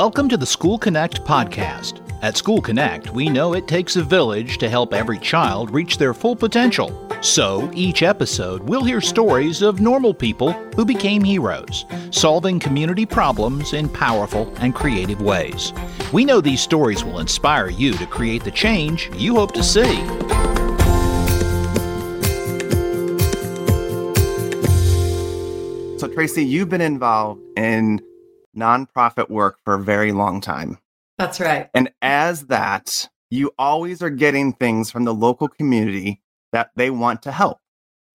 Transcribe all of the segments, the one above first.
Welcome to the School Connect podcast. At School Connect, we know it takes a village to help every child reach their full potential. So, each episode, we'll hear stories of normal people who became heroes, solving community problems in powerful and creative ways. We know these stories will inspire you to create the change you hope to see. So, Tracey, you've been involved in nonprofit work for a very long time. That's right. And as that, you always are getting things from the local community that they want to help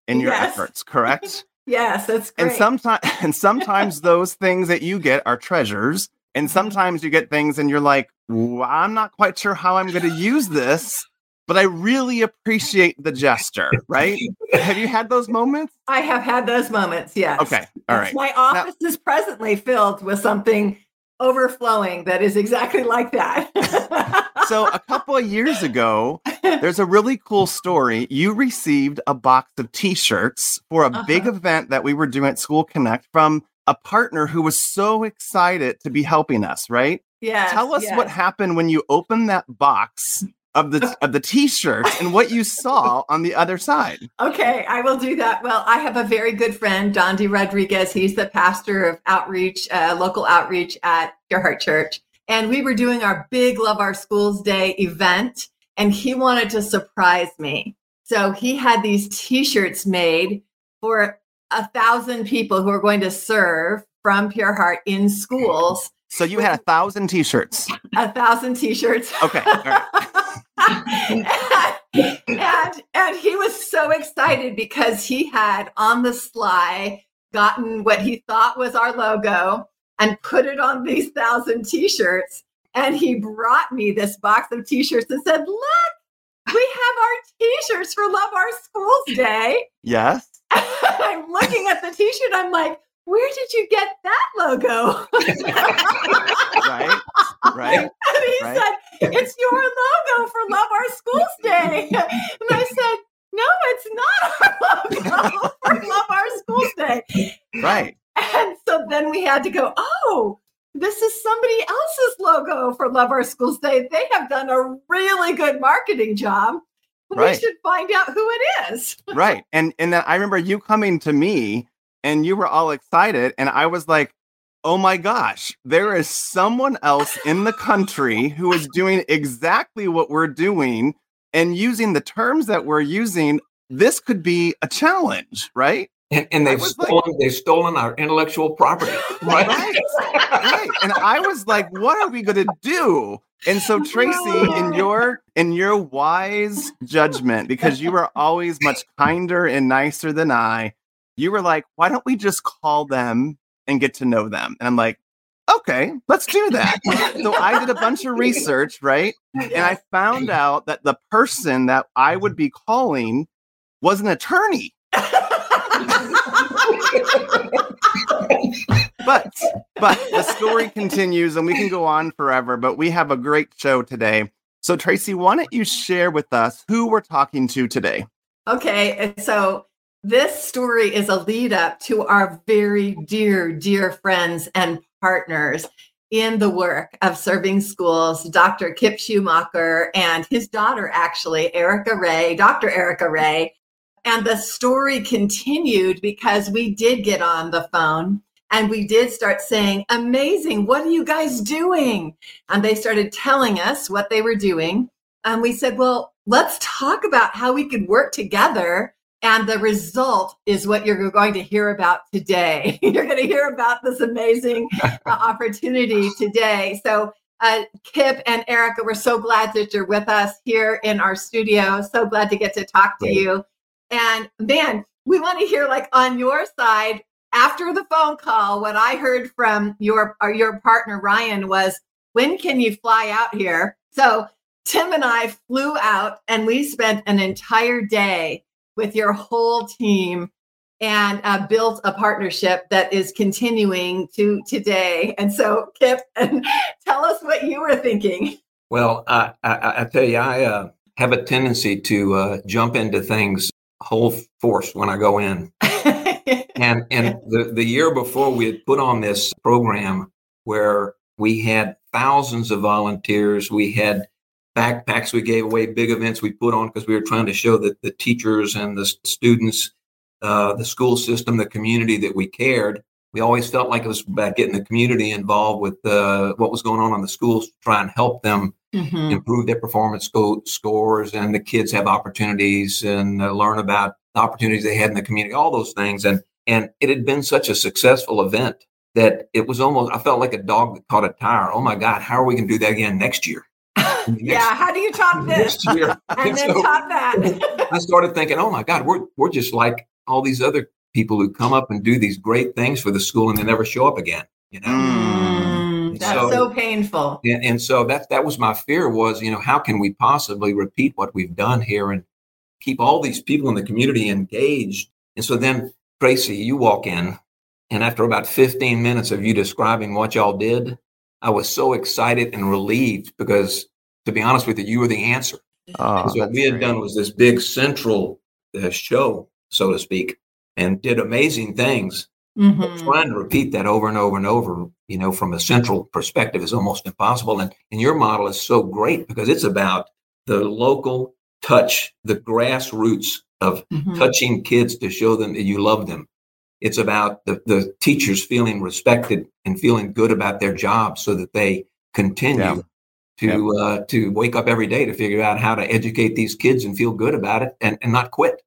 in your Yes. efforts, correct? Yes, that's great. and sometimes and sometimes those things that you get are treasures, and mm-hmm. sometimes you get things and you're like, "Well, I'm not quite sure how I'm going to use this, but I really appreciate the gesture, right? Have you had those moments? I have had those moments. Yes. Okay, all right. My office is presently filled with something overflowing that is exactly like that. So a couple of years ago, there's a really cool story. You received a box of t-shirts for a big Uh-huh. event that we were doing at School Connect from a partner who was so excited to be helping us, right? yes, Tell us what happened when you opened that box of the of the t-shirts and what you saw on the other side. Okay, I will do that. Well, I have a very good friend, Dondi Rodriguez. He's the pastor of outreach, uh, local outreach at Pure Heart Church. And we were doing our big Love Our Schools Day event, and he wanted to surprise me. So he had these t shirts made for a thousand people who are going to serve from Pure Heart in schools. So you had a thousand t-shirts. A thousand t shirts. Okay. All right. and and he was so excited because he had on the sly gotten what he thought was our logo and put it on these thousand t-shirts and he brought me this box of t-shirts and said look we have our t-shirts for love our schools day Yes. i'm looking at the t-shirt i'm like where did you get that logo Right. Right. and he Right. said, It's your logo for Love Our Schools Day. And I said, No, it's not our logo for Love Our Schools Day. Right. And so then we had to go, Oh, this is somebody else's logo for Love Our Schools Day. They have done a really good marketing job. Right. We should find out who it is. right and and then i remember you coming to me and you were all excited and i was like oh my gosh there is someone else in the country who is doing exactly what we're doing and using the terms that we're using this could be a challenge right And, and they've was like- stolen they've stolen our intellectual property. Right? right right and i was like what are we going to do and so tracey in your in your wise judgment because you are always much kinder and nicer than i you were like why don't we just call them and get to know them? And i'm like okay let's do that. So i did a bunch of research right? And i found out that the person that i would mm-hmm. be calling was an attorney. But but the story continues and we can go on forever but we have a great show today. So tracey why don't you share with us who we're talking to today? Okay, so this story is a lead up to our very dear, dear friends and partners in the work of serving schools, Dr. Kip Schumacher and his daughter, actually, Erica Ray, Dr. Erica Ray. And the story continued because we did get on the phone and we did start saying, Amazing, what are you guys doing? And they started telling us what they were doing. And we said, Well, let's talk about how we could work together. And the result is what you're going to hear about today. you're going to hear about this amazing uh, opportunity today. So, uh, Kip and Erica, we're so glad that you're with us here in our studio. So glad to get to talk to Great. you. And man, we want to hear, like, on your side, after the phone call, what I heard from your or your partner Ryan was, "When can you fly out here?" So Tim and I flew out and we spent an entire day with your whole team and uh, built a partnership that is continuing to today. And so, Kip, tell us what you were thinking. Well, I, I, I tell you, I uh, have a tendency to uh, jump into things whole force when I go in. And and the, the year before we had put on this program where We had thousands of volunteers. We had backpacks we gave away, big events we put on because we were trying to show that the teachers and the students, uh, the school system, the community that we cared. We always felt like it was about getting the community involved with uh, what was going on in the schools to try and help them mm-hmm. improve their performance sco- scores and the kids have opportunities and uh, learn about the opportunities they had in the community, all those things. And and it had been such a successful event that it was almost I felt like a dog that caught a tire. Oh my God, how are we going to do that again next year? Yeah, how do you top this? Year. and then so top that. I started thinking, oh my God, we're we're just like all these other people who come up and do these great things for the school and they never show up again. You know. Mm, that's so, so painful. And, and so that that was my fear was, you know, how can we possibly repeat what we've done here and keep all these people in the community engaged? And so then, Tracey, you walk in, and after about 15 minutes of you describing what y'all did, I was so excited and relieved because, to be honest with you, you were the answer. Oh, so what we had great. done was this big central uh, show, so to speak, and did amazing things. Mm-hmm. Trying to repeat that over and over and over, you know, from a central perspective is almost impossible. And, and your model is so great because it's about the local touch, the grassroots of mm-hmm. touching kids to show them that you love them it's about the, the teachers feeling respected and feeling good about their job so that they continue yeah. To yeah. Uh, to wake up every day to figure out how to educate these kids and feel good about it and, and not quit.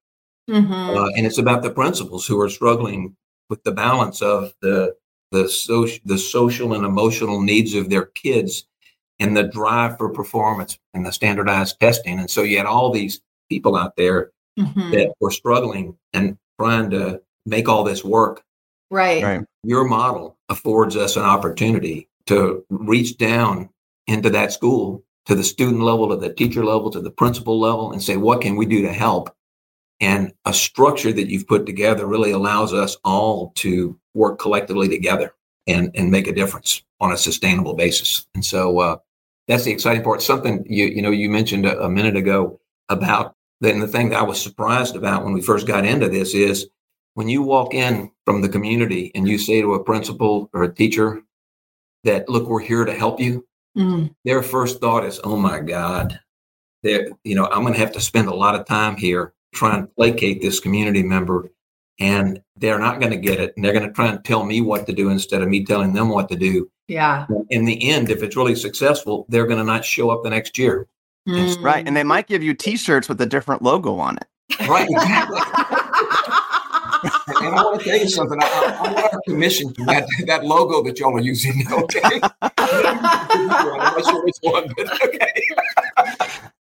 Mm-hmm. Uh, and it's about the principals who are struggling with the balance of the the social the social and emotional needs of their kids and the drive for performance and the standardized testing. And so you had all these people out there mm-hmm. that were struggling and trying to make all this work. Right. right. Your model affords us an opportunity to reach down into that school to the student level, to the teacher level, to the principal level, and say, what can we do to help? And a structure that you've put together really allows us all to work collectively together and, and make a difference on a sustainable basis. And so uh, that's the exciting part. Something you you know you mentioned a, a minute ago about then the thing that I was surprised about when we first got into this is when you walk in from the community and you say to a principal or a teacher that look we're here to help you mm. their first thought is oh my god they you know i'm going to have to spend a lot of time here trying to placate this community member and they're not going to get it and they're going to try and tell me what to do instead of me telling them what to do. Yeah. In the end if it's really successful they're going to not show up the next year. Mm. right and they might give you t-shirts with a different logo on it. Right exactly and I want to tell you something. I, I want our commission to that, that logo that y'all are using. Okay. I'm not sure which one, but okay.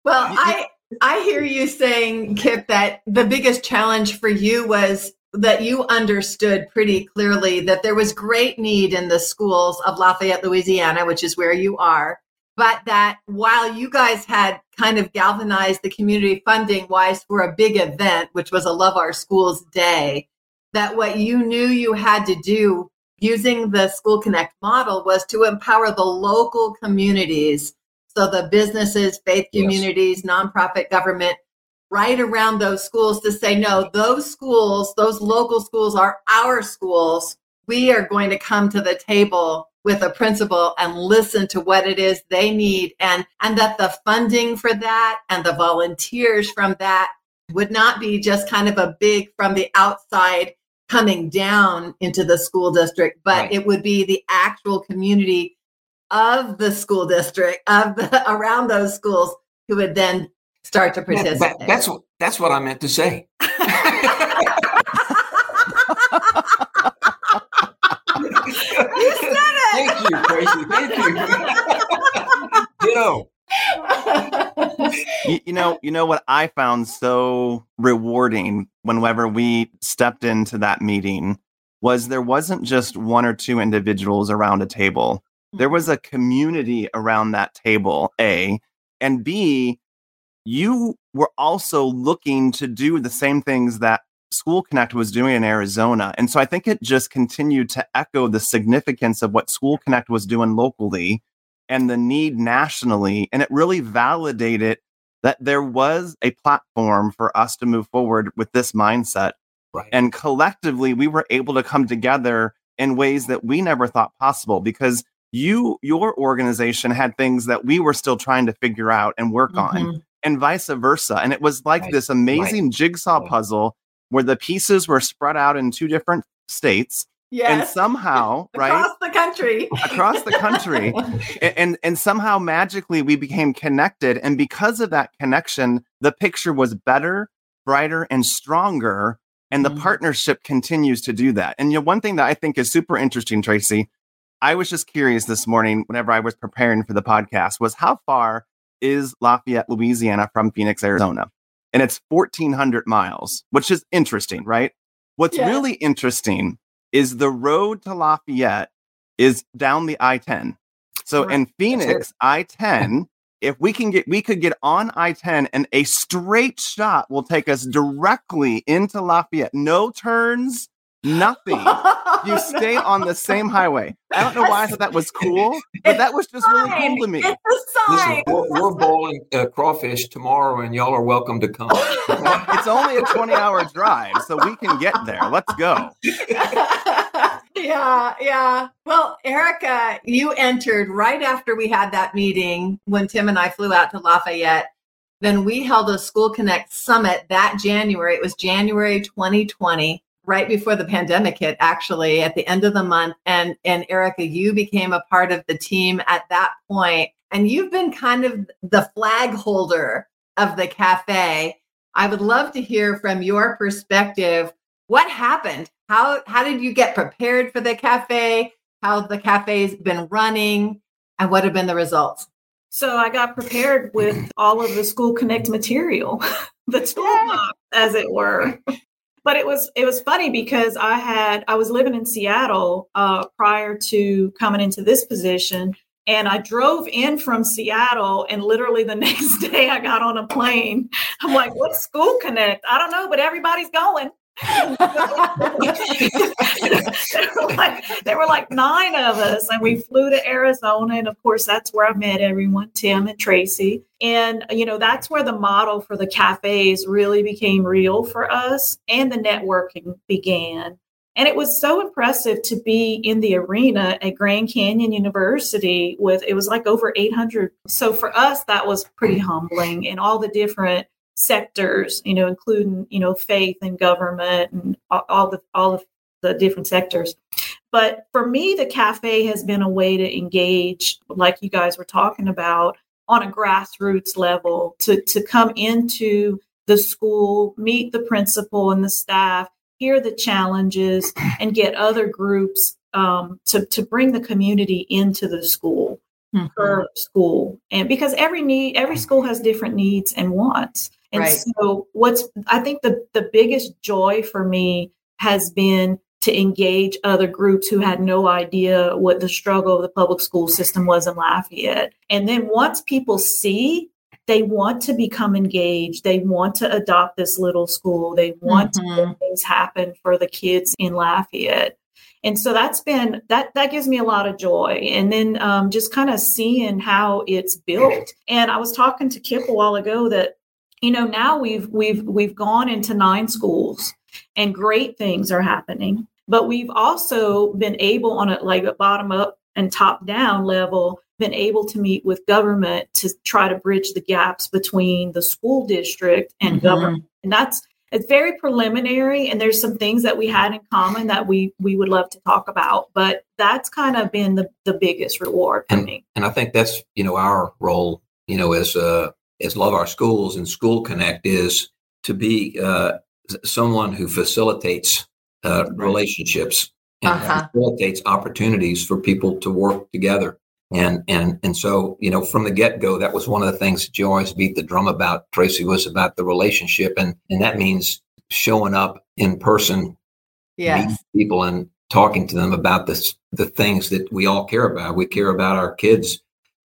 well, I I hear you saying, Kip, that the biggest challenge for you was that you understood pretty clearly that there was great need in the schools of Lafayette, Louisiana, which is where you are, but that while you guys had kind of galvanized the community funding wise for a big event, which was a Love Our Schools Day, that what you knew you had to do using the School Connect model was to empower the local communities. So the businesses, faith communities, yes. nonprofit government, right around those schools to say, no, those schools, those local schools are our schools. We are going to come to the table with a principal and listen to what it is they need and and that the funding for that and the volunteers from that would not be just kind of a big from the outside coming down into the school district but right. it would be the actual community of the school district of the around those schools who would then start to participate yeah, that, that's what that's what i meant to say you said it. Thank you, Tracey. Thank you. Ditto. you, you know, you know what I found so rewarding whenever we stepped into that meeting was there wasn't just one or two individuals around a table. There was a community around that table, A, and B, you were also looking to do the same things that School Connect was doing in Arizona. And so I think it just continued to echo the significance of what School Connect was doing locally and the need nationally. And it really validated that there was a platform for us to move forward with this mindset. Right. And collectively, we were able to come together in ways that we never thought possible because you your organization had things that we were still trying to figure out and work mm-hmm. on and vice versa and it was like right. this amazing right. jigsaw puzzle where the pieces were spread out in two different states Yes. And somehow, right? Across the country. across the country. and, and, and somehow magically we became connected. And because of that connection, the picture was better, brighter, and stronger. And the mm-hmm. partnership continues to do that. And you know, one thing that I think is super interesting, Tracey, I was just curious this morning whenever I was preparing for the podcast was how far is Lafayette, Louisiana from Phoenix, Arizona? And it's 1400 miles, which is interesting, right? What's yeah. really interesting is the road to Lafayette is down the I-10. So right. in Phoenix, I-10, if we can get we could get on I-10 and a straight shot will take us directly into Lafayette. No turns, nothing. you stay on the same highway. I don't know why I thought that was cool, but it's that was just fine. really cool to me. Listen, we're, we're bowling uh, crawfish tomorrow, and y'all are welcome to come. it's only a 20 hour drive, so we can get there. Let's go. yeah, yeah. Well, Erica, you entered right after we had that meeting when Tim and I flew out to Lafayette. Then we held a School Connect summit that January. It was January 2020 right before the pandemic hit actually at the end of the month and and Erica you became a part of the team at that point and you've been kind of the flag holder of the cafe. I would love to hear from your perspective. What happened? How how did you get prepared for the cafe? How the cafe's been running? And what have been the results? So I got prepared with all of the school connect material the toolbox as it were but it was it was funny because I had I was living in Seattle uh, prior to coming into this position, and I drove in from Seattle, and literally the next day I got on a plane. I'm like, "What's School Connect? I don't know, but everybody's going." There, were like, there were like nine of us, and we flew to Arizona. And of course, that's where I met everyone Tim and Tracy. And, you know, that's where the model for the cafes really became real for us, and the networking began. And it was so impressive to be in the arena at Grand Canyon University with, it was like over 800. So for us, that was pretty humbling and all the different sectors, you know, including, you know, faith and government and all the all of the different sectors. But for me, the cafe has been a way to engage, like you guys were talking about, on a grassroots level, to, to come into the school, meet the principal and the staff, hear the challenges, and get other groups um, to, to bring the community into the school. Mm-hmm. per school and because every need every school has different needs and wants and right. so what's I think the the biggest joy for me has been to engage other groups who had no idea what the struggle of the public school system was in Lafayette. And then once people see they want to become engaged. They want to adopt this little school. They want mm-hmm. to make things happen for the kids in Lafayette. And so that's been that that gives me a lot of joy. And then um, just kind of seeing how it's built. And I was talking to Kip a while ago that you know now we've we've we've gone into nine schools and great things are happening but we've also been able on a like a bottom up and top down level been able to meet with government to try to bridge the gaps between the school district and mm-hmm. government and that's it's very preliminary and there's some things that we had in common that we we would love to talk about but that's kind of been the the biggest reward for and, me and i think that's you know our role you know as uh as Love Our Schools and School Connect is to be uh, someone who facilitates uh, relationships and uh-huh. facilitates opportunities for people to work together. And and and so you know from the get go that was one of the things that you always beat the drum about Tracey was about the relationship and and that means showing up in person, yeah, meeting people and talking to them about this the things that we all care about. We care about our kids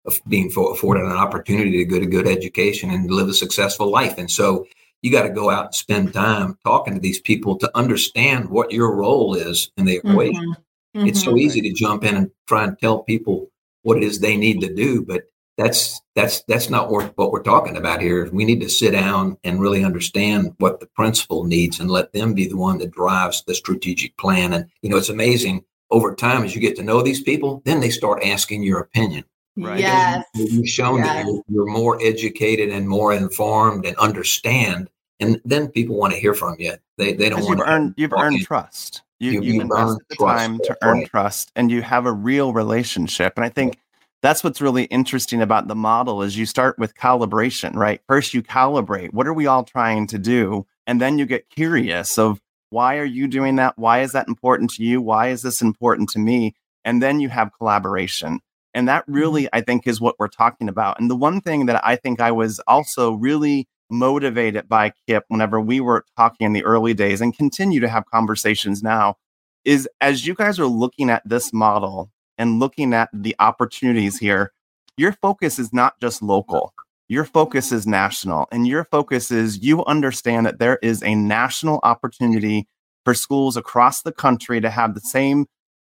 of being afforded an opportunity to get a good education and live a successful life. And so you got to go out and spend time talking to these people to understand what your role is in the equation. Mm-hmm. Mm-hmm. It's so easy to jump in and try and tell people what it is they need to do, but that's that's that's not what, what we're talking about here. We need to sit down and really understand what the principal needs and let them be the one that drives the strategic plan. And you know, it's amazing over time, as you get to know these people, then they start asking your opinion. Right. Yes. You've shown that Yes. you're, you're more educated and more informed and understand, and then people want to hear from you. They they don't want you've to earned you've earned in. trust. You, You- you've you've invested earned the trust. time to earn right. trust, and you have a real relationship. And I think that's what's really interesting about the model is you start with calibration, right? First, you calibrate. What are we all trying to do? And then you get curious of why are you doing that? Why is that important to you? Why is this important to me? And then you have collaboration. And that mm-hmm. really, I think, is what we're talking about. And the one thing that I think I was also really motivated by Kip whenever we were talking in the early days and continue to have conversations now is as you guys are looking at this model and looking at the opportunities here, your focus is not just local. Your focus mm-hmm. is national. And your focus is you understand that there is a national opportunity for schools across the country to have the same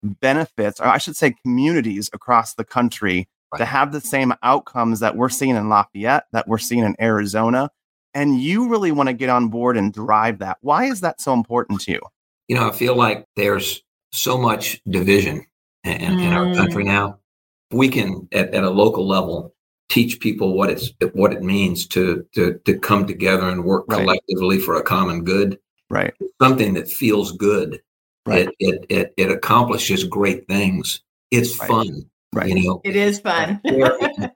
benefits, or I should say, communities across the country to have the same outcomes that we're seeing in Lafayette, that we're seeing in Arizona. And you really want to get on board and drive that. Why is that so important to you? You know, I feel like there's so much division in, in our Mm. country now. We can, at, at a local level, teach people what it's what it means to to to come together and work Right. collectively for a common good. Right. Something that feels good. Right. It, it it it accomplishes great things. It's Right. fun. Right. You know, It is fun.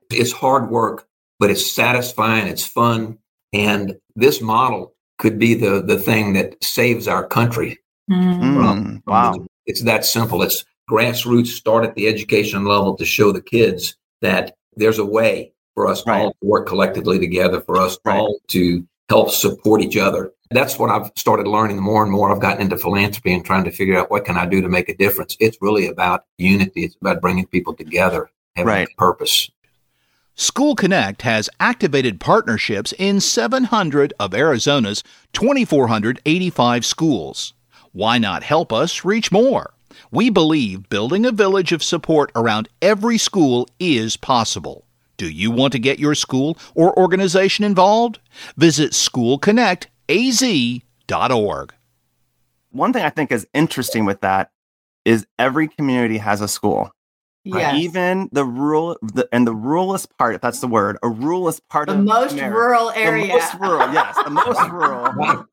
it's hard work, but it's satisfying. It's fun, and this model could be the the thing that saves our country. Mm. From wow. the- it's that simple. It's grassroots. Start at the education level to show the kids that there's a way for us Right. all to work collectively together. For us Right. all to help support each other. That's what I've started learning. More and more I've gotten into philanthropy and trying to figure out what can I do to make a difference. It's really about unity. It's about bringing people together, having Right. a purpose. School Connect has activated partnerships in 700 of Arizona's 2,485 schools. Why not help us reach more? We believe building a village of support around every school is possible. Do you want to get your school or organization involved? Visit schoolconnectaz.org. One thing I think is interesting with that is every community has a school. Yes. Even the rural, the, and the ruralest part, if that's the word, a ruralest part of the of most America- rural area. The most rural, yes, the most rural.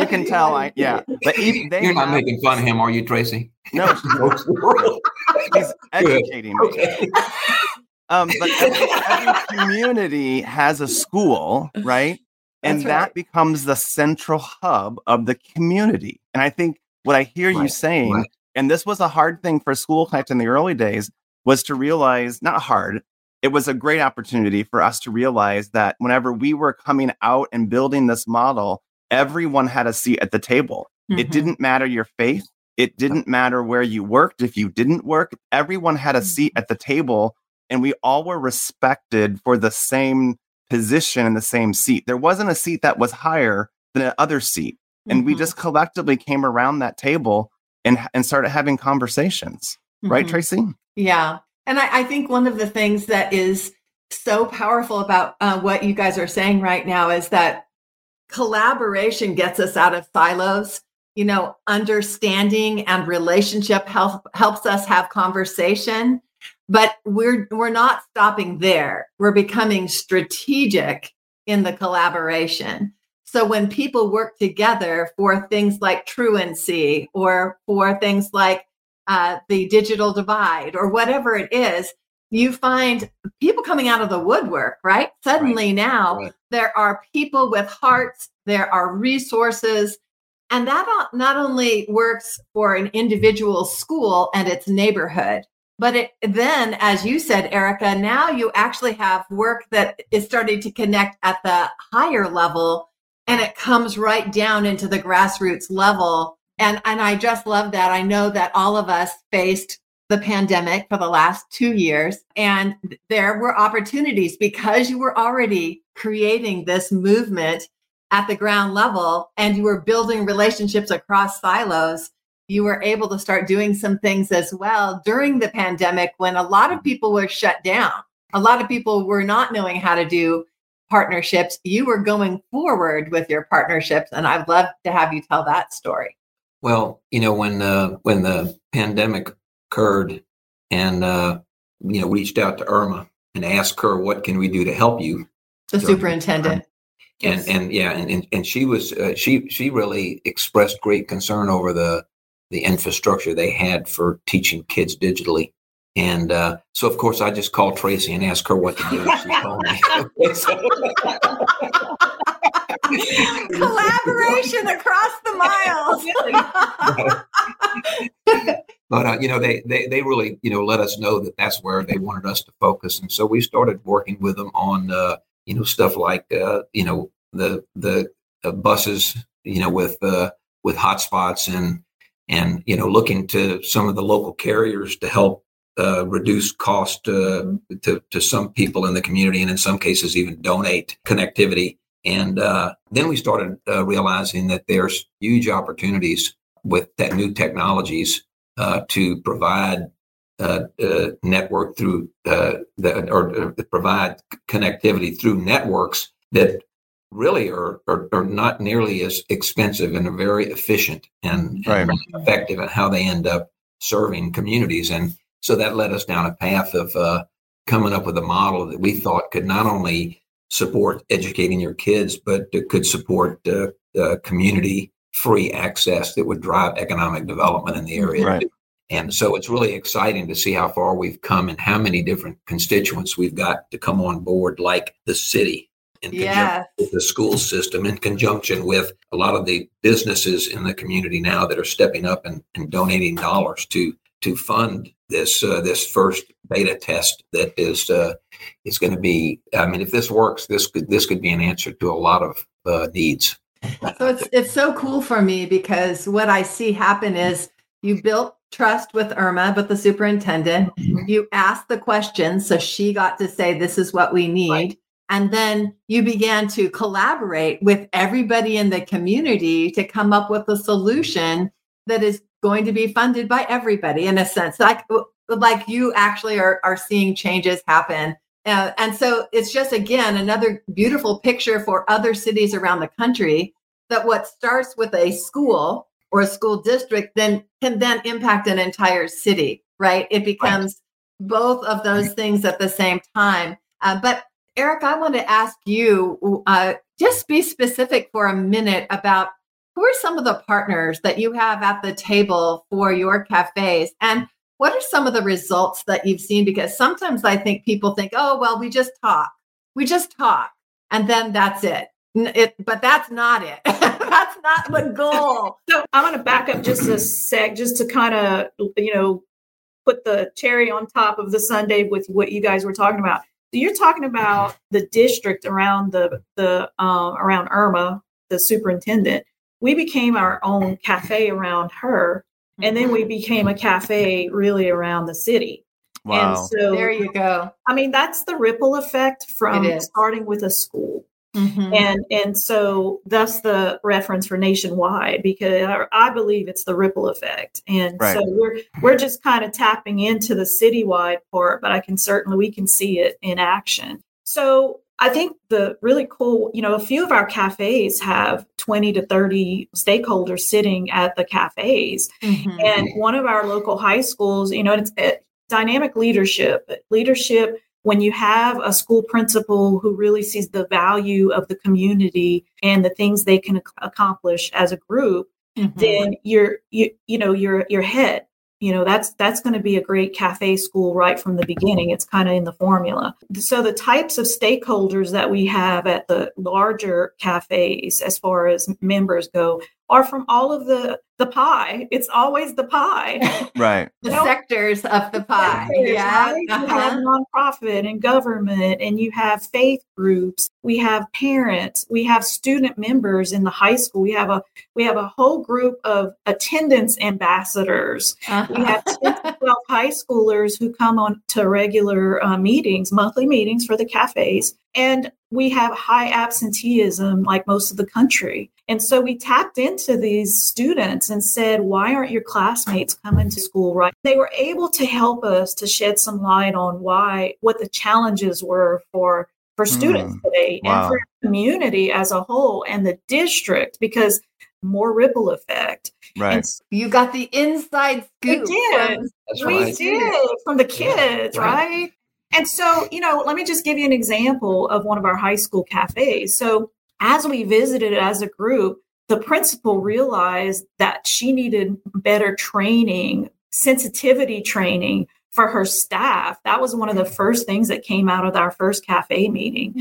You can tell, I yeah. But even they You're not have- making fun of him, are you, Tracey? no, he's educating me. okay. Um, but every, every community has a school, right? And That's that becomes the central hub of the community. And I think what I hear you saying, right. and this was a hard thing for School Connect in the early days, was to realize not hard. It was a great opportunity for us to realize that whenever we were coming out and building this model, everyone had a seat at the table. It Mhm. didn't matter your faith. It didn't matter where you worked. If you didn't work, everyone had a seat at the table and we all were respected for the same position in the same seat. There wasn't a seat that was higher than the other seat. And we Mhm. just collectively came around that table and, and started having conversations. Right, Mhm. Tracey? Yeah. And I, I think one of the things that is so powerful about uh, what you guys are saying right now is that collaboration gets us out of silos. You know, understanding and relationship help, helps us have conversation, but we're we're not stopping there. We're becoming strategic in the collaboration. So when people work together for things like truancy or for things like uh, the digital divide or whatever it is, you find people coming out of the woodwork, right? Suddenly now right. there are people with hearts, there are resources, and that not only works for an individual school and its neighborhood, but it then, as you said, Erica, now you actually have work that is starting to connect at the higher level and it comes right down into the grassroots level. And, and I just love that. I know that all of us faced the pandemic for the last two years, and there were opportunities because you were already creating this movement at the ground level and you were building relationships across silos. You were able to start doing some things as well during the pandemic when a lot of people were shut down. A lot of people were not knowing how to do partnerships. You were going forward with your partnerships, and I'd love to have you tell that story. Well, you know, when uh, when the pandemic occurred and uh, you know reached out to Irma and asked her what can we do to help you the superintendent and yes. and yeah and and, she was uh, she she really expressed great concern over the the infrastructure they had for teaching kids digitally. And uh, so of course i just called tracey and asked her what to do she told me. Collaboration across the miles. But uh, you know they, they they really you know let us know that that's where they wanted us to focus. And so we started working with them on uh, you know stuff like uh, you know the the uh, buses you know with uh, with hotspots and and you know looking to some of the local carriers to help uh, reduce cost uh, to to some people in the community and in some cases even donate connectivity. And uh, then we started uh, realizing that there's huge opportunities with that new technologies to provide uh, uh, network through uh, the, or provide connectivity through networks that really are, are, are, not nearly as expensive and are very efficient and, right. and effective at how they end up serving communities. And so that led us down a path of uh, coming up with a model that we thought could not only support educating your kids, but could support uh, community free access that would drive economic development in the area. Right. And so it's really exciting to see how far we've come and how many different constituents we've got to come on board, like the city in yes. with the school system, in conjunction with a lot of the businesses in the community now that are stepping up and, and donating dollars to to fund this uh, this first beta test that is uh, is going to be. I mean, if this works, this could this could be an answer to a lot of uh, needs. So it's it's so cool for me because what I see happen is you built trust with Irma, but the superintendent. Mm-hmm. You asked the questions, so she got to say, This is what we need. Right. And then you began to collaborate with everybody in the community to come up with a solution that is going to be funded by everybody in a sense. Like, like you actually are, are seeing changes happen. Uh, and so it's just, again, another beautiful picture for other cities around the country that what starts with a school or a school district then can then impact an entire city right it becomes right. both of those things at the same time uh, but eric i want to ask you uh, just be specific for a minute about who are some of the partners that you have at the table for your cafes and what are some of the results that you've seen because sometimes i think people think oh well we just talk we just talk and then that's it it, but that's not it. that's not the goal. So I'm going to back up just a sec, just to kind of, you know, put the cherry on top of the sundae with what you guys were talking about. So you're talking about the district around the the um, around Irma, the superintendent. We became our own cafe around her, and then we mm-hmm. became a cafe really around the city. Wow! And so there you go. I mean, that's the ripple effect from starting with a school. Mm-hmm. And and so that's the reference for nationwide because I, I believe it's the ripple effect. And right. so we're we're just kind of tapping into the citywide part, but I can certainly we can see it in action. So I think the really cool, you know, a few of our cafes have 20 to 30 stakeholders sitting at the cafes. Mm-hmm. And one of our local high schools, you know, it's, it, dynamic leadership, leadership when you have a school principal who really sees the value of the community and the things they can accomplish as a group mm-hmm. then you're you you know you're you're head you know that's that's going to be a great cafe school right from the beginning. It's kind of in the formula. So the types of stakeholders that we have at the larger cafes as far as members go are from all of the the pie. It's always the pie. Right. the you know, sectors of the pie. Sectors, yeah. Right? Uh-huh. You have nonprofit and government, and you have faith groups. We have parents. We have student members in the high school. We have a we have a whole group of attendance ambassadors. Uh-huh. We have 10 to 12 high schoolers who come on to regular uh, meetings, monthly meetings for the cafes. And we have high absenteeism like most of the country. And so we tapped into these students and said, why aren't your classmates coming to school right? They were able to help us to shed some light on why, what the challenges were for for students mm, today wow. and for community as a whole and the district because more ripple effect. Right. And You got the inside scoop. We did. from- we right. did from the kids, right. right? And so, you know, let me just give you an example of one of our high school cafes. So, as we visited as a group, the principal realized that she needed better training, sensitivity training for her staff. That was one of the first things that came out of our first cafe meeting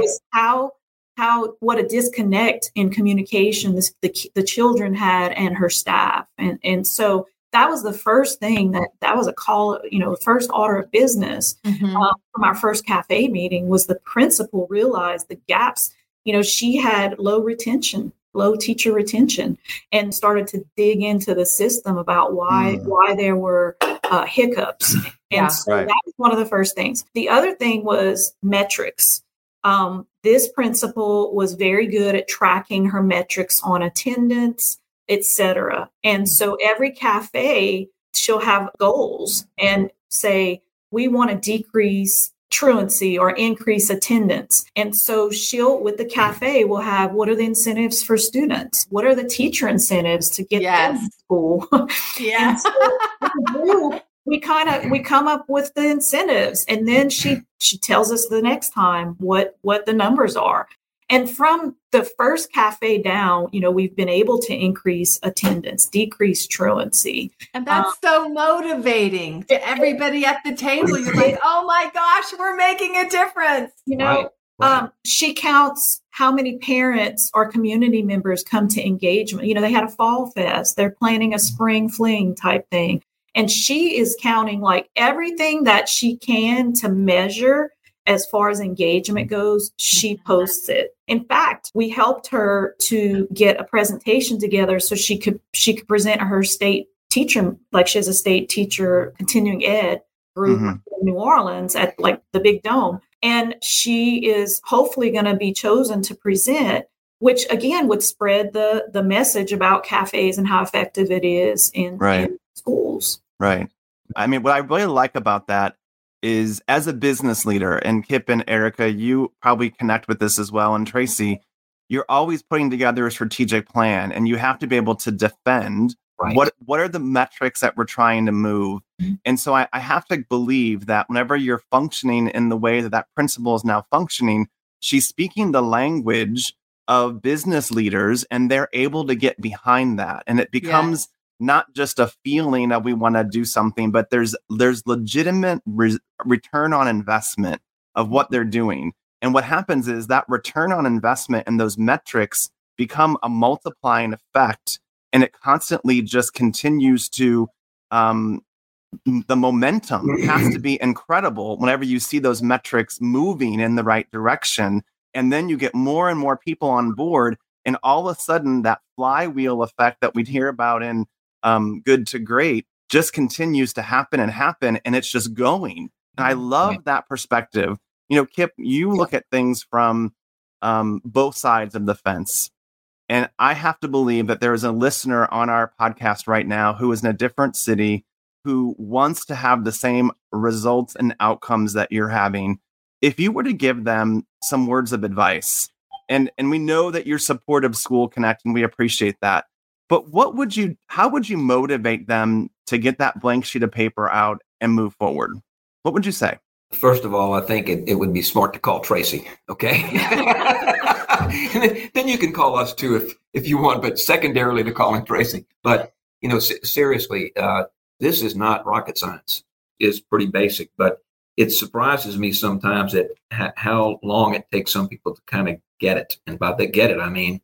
was how how what a disconnect in communication this, the the children had and her staff and and so that was the first thing that that was a call you know first order of business Mhm. uh, from our first cafe meeting was the principal realized the gaps you know she had low retention low teacher retention and started to dig into the system about why Mm. why there were uh, hiccups and Yeah. so Right. that was one of the first things the other thing was metrics um, this principal was very good at tracking her metrics on attendance etc and so every cafe she'll have goals and say we want to decrease truancy or increase attendance. And so she'll with the cafe will have what are the incentives for students? What are the teacher incentives to get them to school? Yeah. so we kind of we come up with the incentives and then she she tells us the next time what what the numbers are and from the first cafe down you know we've been able to increase attendance decrease truancy And that's so motivating to everybody at the table. You're like, oh my gosh, we're making a difference. you know Right. Right. um, she counts how many parents or community members come to engagement. You know, they had a fall fest, they're planning a spring fling type thing. And she is counting like everything that she can to measure as far as engagement goes, she posts it. In fact, we helped her to get a presentation together so she could she could present her state teacher like she has a state teacher continuing ed group Mhm. in New Orleans at like the big dome and she is hopefully going to be chosen to present which again would spread the the message about cafes and how effective it is in, Right. in schools Right. I mean, what I really like about that is as a business leader, and Kip and Erica, you probably connect with this as well, and Tracey, you're always putting together a strategic plan and you have to be able to defend Right. what what are the metrics that we're trying to move Mhm. and so I, I have to believe that whenever you're functioning in the way that that principal is now functioning she's speaking the language of business leaders and they're able to get behind that and it becomes not just a feeling that we want to do something but there's there's legitimate re- return on investment of what they're doing. And what happens is that return on investment and those metrics become a multiplying effect and it constantly just continues to um, the momentum has to be incredible whenever you see those metrics moving in the right direction. And then you get more and more people on board and all of a sudden that flywheel effect that we'd hear about in um, good to great just continues to happen and happen and it's just going and i love Right. that perspective you know kip you look at things from um, both sides of the fence and I have to believe that there is a listener on our podcast right now who is in a different city who wants to have the same results and outcomes that you're having. If you were to give them some words of advice, and and we know that you're supportive School Connect and we appreciate that. But what would you how would you motivate them to get that blank sheet of paper out and move forward? What would you say? First of all, I think it, it would be smart to call Tracey. Okay. then, you can call us too if, if you want, but secondarily to calling Tracey. But, you know, se- seriously, uh, this is not rocket science. It's pretty basic, but it surprises me sometimes that ha- how long it takes some people to kind of get it. And by the get it, I mean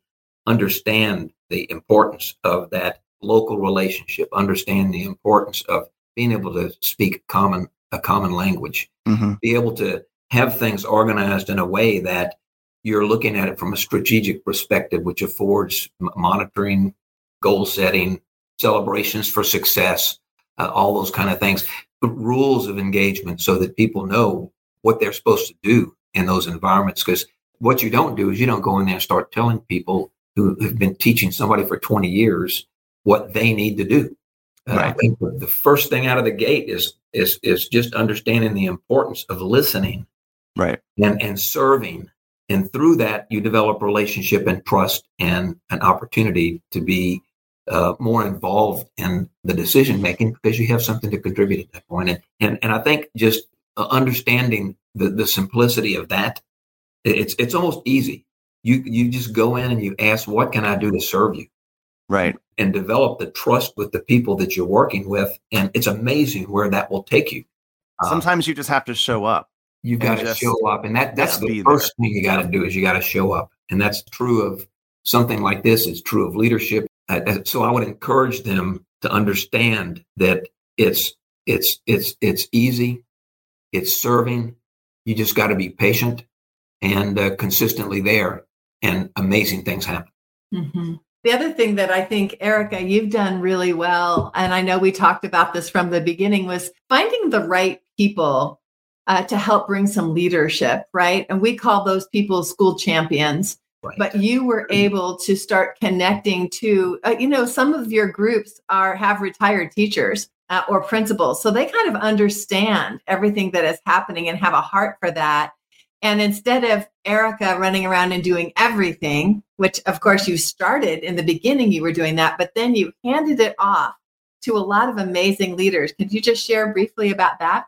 understand the importance of that local relationship, understand the importance of being able to speak common a common language Mm-hmm. be able to have things organized in a way that you're looking at it from a strategic perspective, which affords m- monitoring, goal setting, celebrations for success, uh, all those kind of things, but rules of engagement so that people know what they're supposed to do in those environments. Because what you don't do is you don't go in there and start telling people who have been teaching somebody for 20 years what they need to do. Uh, I think the the first thing out of the gate is is is just understanding the importance of listening Right. and and serving And through that, you develop relationship and trust and an opportunity to be uh, more involved in the decision making because you have something to contribute at that point. And and, and I think just uh, understanding the, the simplicity of that, it's it's almost easy. You you just go in and you ask, what can I do to serve you? Right. And develop the trust with the people that you're working with. And it's amazing where that will take you. Uh, Sometimes you just have to show up. You got to show up. And that that's the first there. thing you got to do is you got to show up. And that's true of something like this. It's true of leadership. Uh, so I would encourage them to understand that it's it's it's it's easy, it's serving. You just got to be patient and uh, consistently there, and amazing things happen. Mm-hmm. The other thing that I think, Erica, you've done really well, and I know we talked about this from the beginning, was finding the right people uh, to help bring some leadership, right? And we call those people school champions. Right. But you were mm-hmm. able to start connecting to, uh, you know, some of your groups are have retired teachers uh, or principals, so they kind of understand everything that is happening and have a heart for that. And instead of Erica running around and doing everything, which of course you started in the beginning, you were doing that, but then you handed it off to a lot of amazing leaders. Could you just share briefly about that?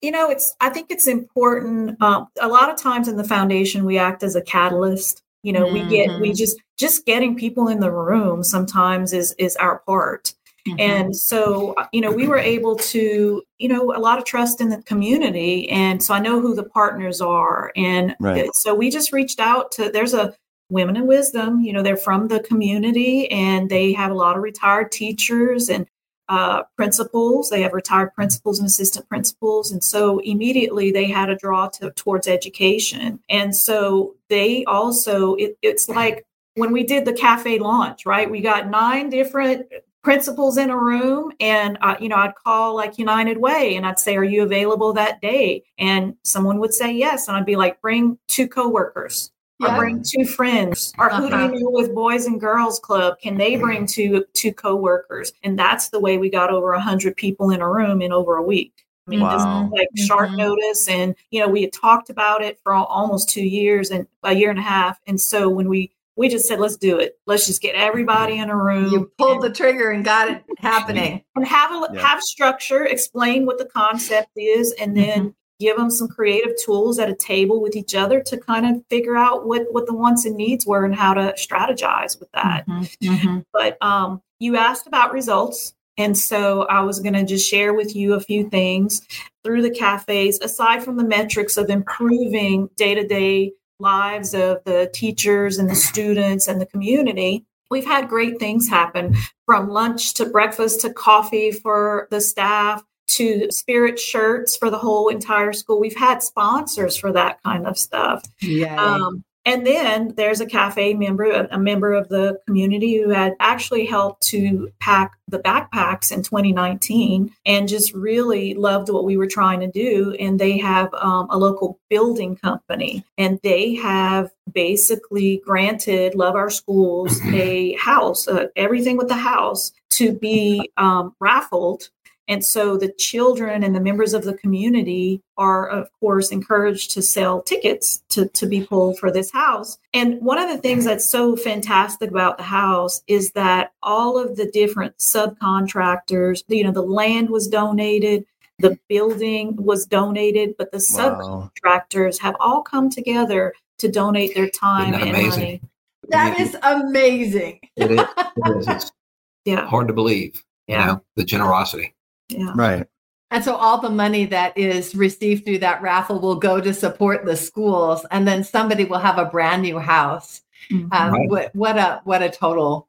You know, it's. I think it's important. Um, a lot of times in the foundation, we act as a catalyst you know mm-hmm. we get we mm-hmm. just just getting people in the room sometimes is is our part mm-hmm. and so uh, you know we were able to you know a lot of trust in the community and so i know who the partners are and right. so we just reached out to there's a women in wisdom you know they're from the community and they have a lot of retired teachers and uh, principals. They have retired principals and assistant principals. And so immediately they had a draw to, towards education. And so they also, it, it's like when we did the cafe launch, right? We got nine different principals in a room and uh, you know i'd call like united way and i'd say are you available that day and someone would say yes and i'd be like bring two coworkers yeah. or bring two friends or uh-huh. who do you uh-huh. know with boys and girls club can they bring two two coworkers and that's the way we got over 100 people in a room in over a week I mean, wow. like short mm-hmm. notice. And, you know, we had talked about it for almost two years and a year and a half. And so when we, we just said, let's do it. Let's just get everybody in a room. You pulled and, the trigger and got it happening. And have a, yeah. have structure, explain what the concept is, and then mm-hmm give them some creative tools at a table with each other to kind of figure out what what the wants and needs were and how to strategize with that mm-hmm, mm-hmm. but um, you asked about results and so i was going to just share with you a few things through the cafes aside from the metrics of improving day-to-day lives of the teachers and the students and the community we've had great things happen from lunch to breakfast to coffee for the staff to spirit shirts for the whole entire school. We've had sponsors for that kind of stuff. Yeah. Um, and then there's a cafe member, a member of the community who had actually helped to pack the backpacks in 2019 and just really loved what we were trying to do. And they have um, a local building company and they have basically granted Love Our Schools a house, uh, everything with the house to be um, raffled and so the children and the members of the community are, of course, encouraged to sell tickets to, to be pulled for this house. And one of the things that's so fantastic about the house is that all of the different subcontractors, you know, the land was donated, the building was donated, but the wow. subcontractors have all come together to donate their time and amazing? money. That is amazing. it is. It is. It's yeah. hard to believe, yeah. you know, the generosity. Yeah. Right. And so all the money that is received through that raffle will go to support the schools, and then somebody will have a brand new house. Mm-hmm. Um, right. what, what a what a total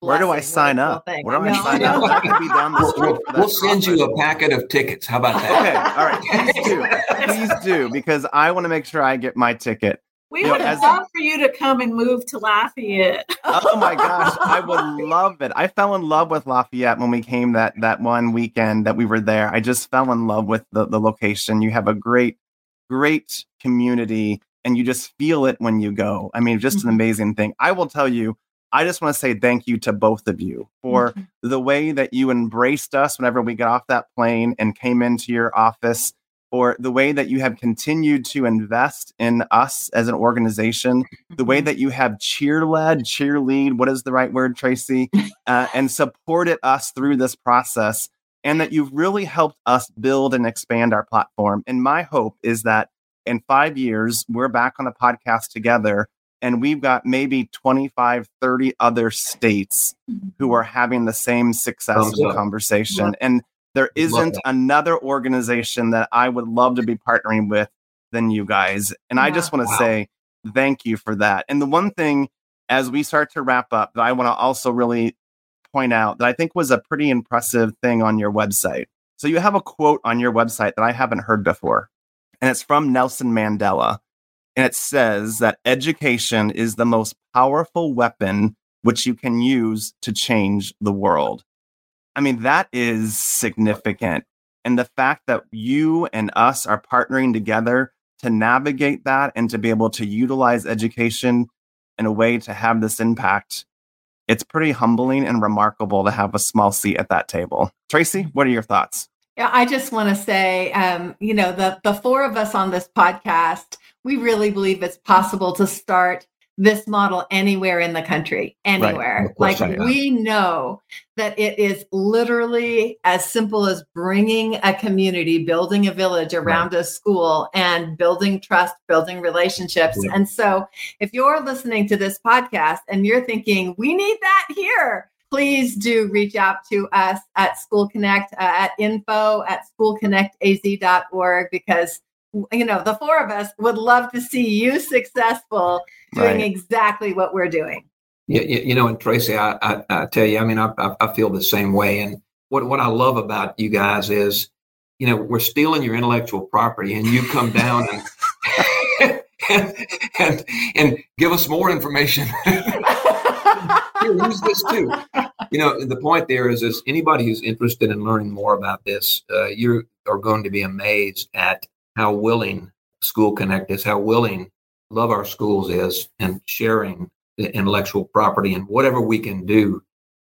where do I sign up? Thing. Where do I, I sign up? I can be down the street. We'll, we'll send you a packet of tickets. How about that? okay, all right. Please do. Please do because I want to make sure I get my ticket. We you would know, love for you to come and move to Lafayette. oh my gosh, I would love it. I fell in love with Lafayette when we came that that one weekend that we were there. I just fell in love with the, the location. You have a great, great community and you just feel it when you go. I mean, just mm-hmm. an amazing thing. I will tell you, I just want to say thank you to both of you for mm-hmm. the way that you embraced us whenever we got off that plane and came into your office for the way that you have continued to invest in us as an organization, the way Mm-hmm. that you have cheer led, cheerlead, what is the right word, Tracey, uh, and supported us through this process, and that you've really helped us build and expand our platform. And my hope is that in five years, we're back on a podcast together and we've got maybe 25, 30 other states who are having the same successful up. conversation. And there isn't another organization that I would love to be partnering with than you guys. And I just want to Wow. say thank you for that. And the one thing as we start to wrap up that I want to also really point out that I think was a pretty impressive thing on your website. So you have a quote on your website that I haven't heard before, and it's from Nelson Mandela. And it says that education is the most powerful weapon which you can use to change the world. I mean, that is significant. And the fact that you and us are partnering together to navigate that and to be able to utilize education in a way to have this impact, it's pretty humbling and remarkable to have a small seat at that table. Tracey, what are your thoughts? Yeah, I just want to say, um, you know, the the four of us on this podcast, we really believe it's possible to start this model anywhere in the country, anywhere. Course, Like we know that it is literally as simple as bringing a community, building a village around a school, and building trust, building relationships. Yeah. And so, if you're listening to this podcast and you're thinking, we need that here, please do reach out to us at School Connect uh, at info at schoolconnectaz.org because you know the four of us would love to see you successful doing Right. exactly what we're doing. You, you, you know, and Tracey, I, I, I tell you, I mean, I, I, I feel the same way. And what, what I love about you guys is, you know, we're stealing your intellectual property and you come down and, and, and, and give us more information. Use this too. You know, the point there is, is anybody who's interested in learning more about this, uh, you are going to be amazed at how willing School Connect is, how willing Love Our Schools is, and sharing the intellectual property and whatever we can do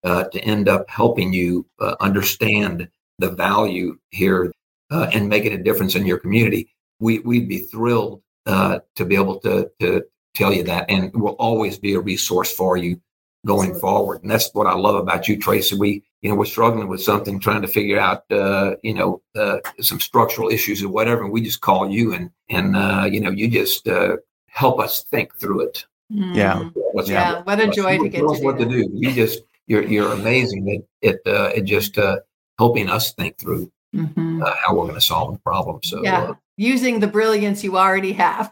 uh, to end up helping you uh, understand the value here uh, and making a difference in your community. We, we'd be thrilled uh, to be able to, to tell you that, and we'll always be a resource for you going forward. And that's what I love about you, Tracey. We, you know, we're struggling with something, trying to figure out, uh, you know, uh, some structural issues or whatever. And we just call you, and and uh, you know, you just uh, help us think through it. Yeah. Mm. What's Yeah, what a joy to get tell to us do what to do. You just you're you're amazing at it. Uh, it just uh, helping us think through Mhm. uh, how we're going to solve the problem. So Yeah, uh, using the brilliance you already have.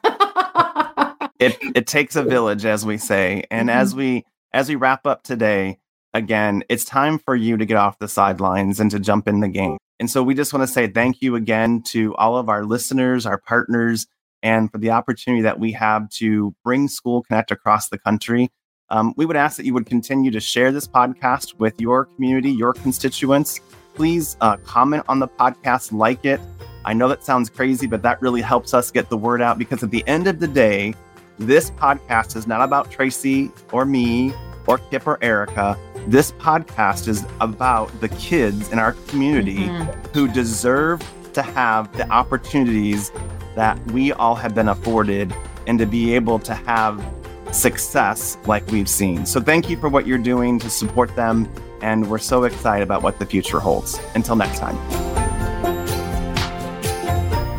it it takes a village as we say and as we as we wrap up today again it's time for you to get off the sidelines and to jump in the game. And so we just want to say thank you again to all of our listeners our partners and for the opportunity that we have to bring school connect across the country. Um, we would ask that you would continue to share this podcast with your community your constituents. Please uh, comment on the podcast like it. I know that sounds crazy but that really helps us get the word out because at the end of the day this podcast is not about Tracey or me or Kip or Erica. This podcast is about the kids in our community Mhm. who deserve to have the opportunities that we all have been afforded and to be able to have success like we've seen. So, thank you for what you're doing to support them. And we're so excited about what the future holds. Until next time.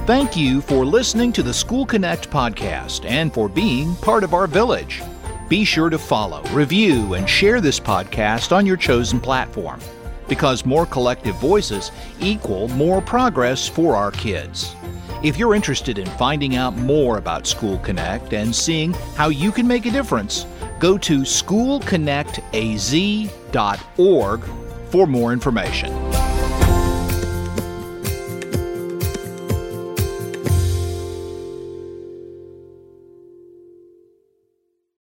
Thank you for listening to the School Connect podcast and for being part of our village. Be sure to follow, review, and share this podcast on your chosen platform because more collective voices equal more progress for our kids. If you're interested in finding out more about School Connect and seeing how you can make a difference, go to schoolconnectaz.org for more information.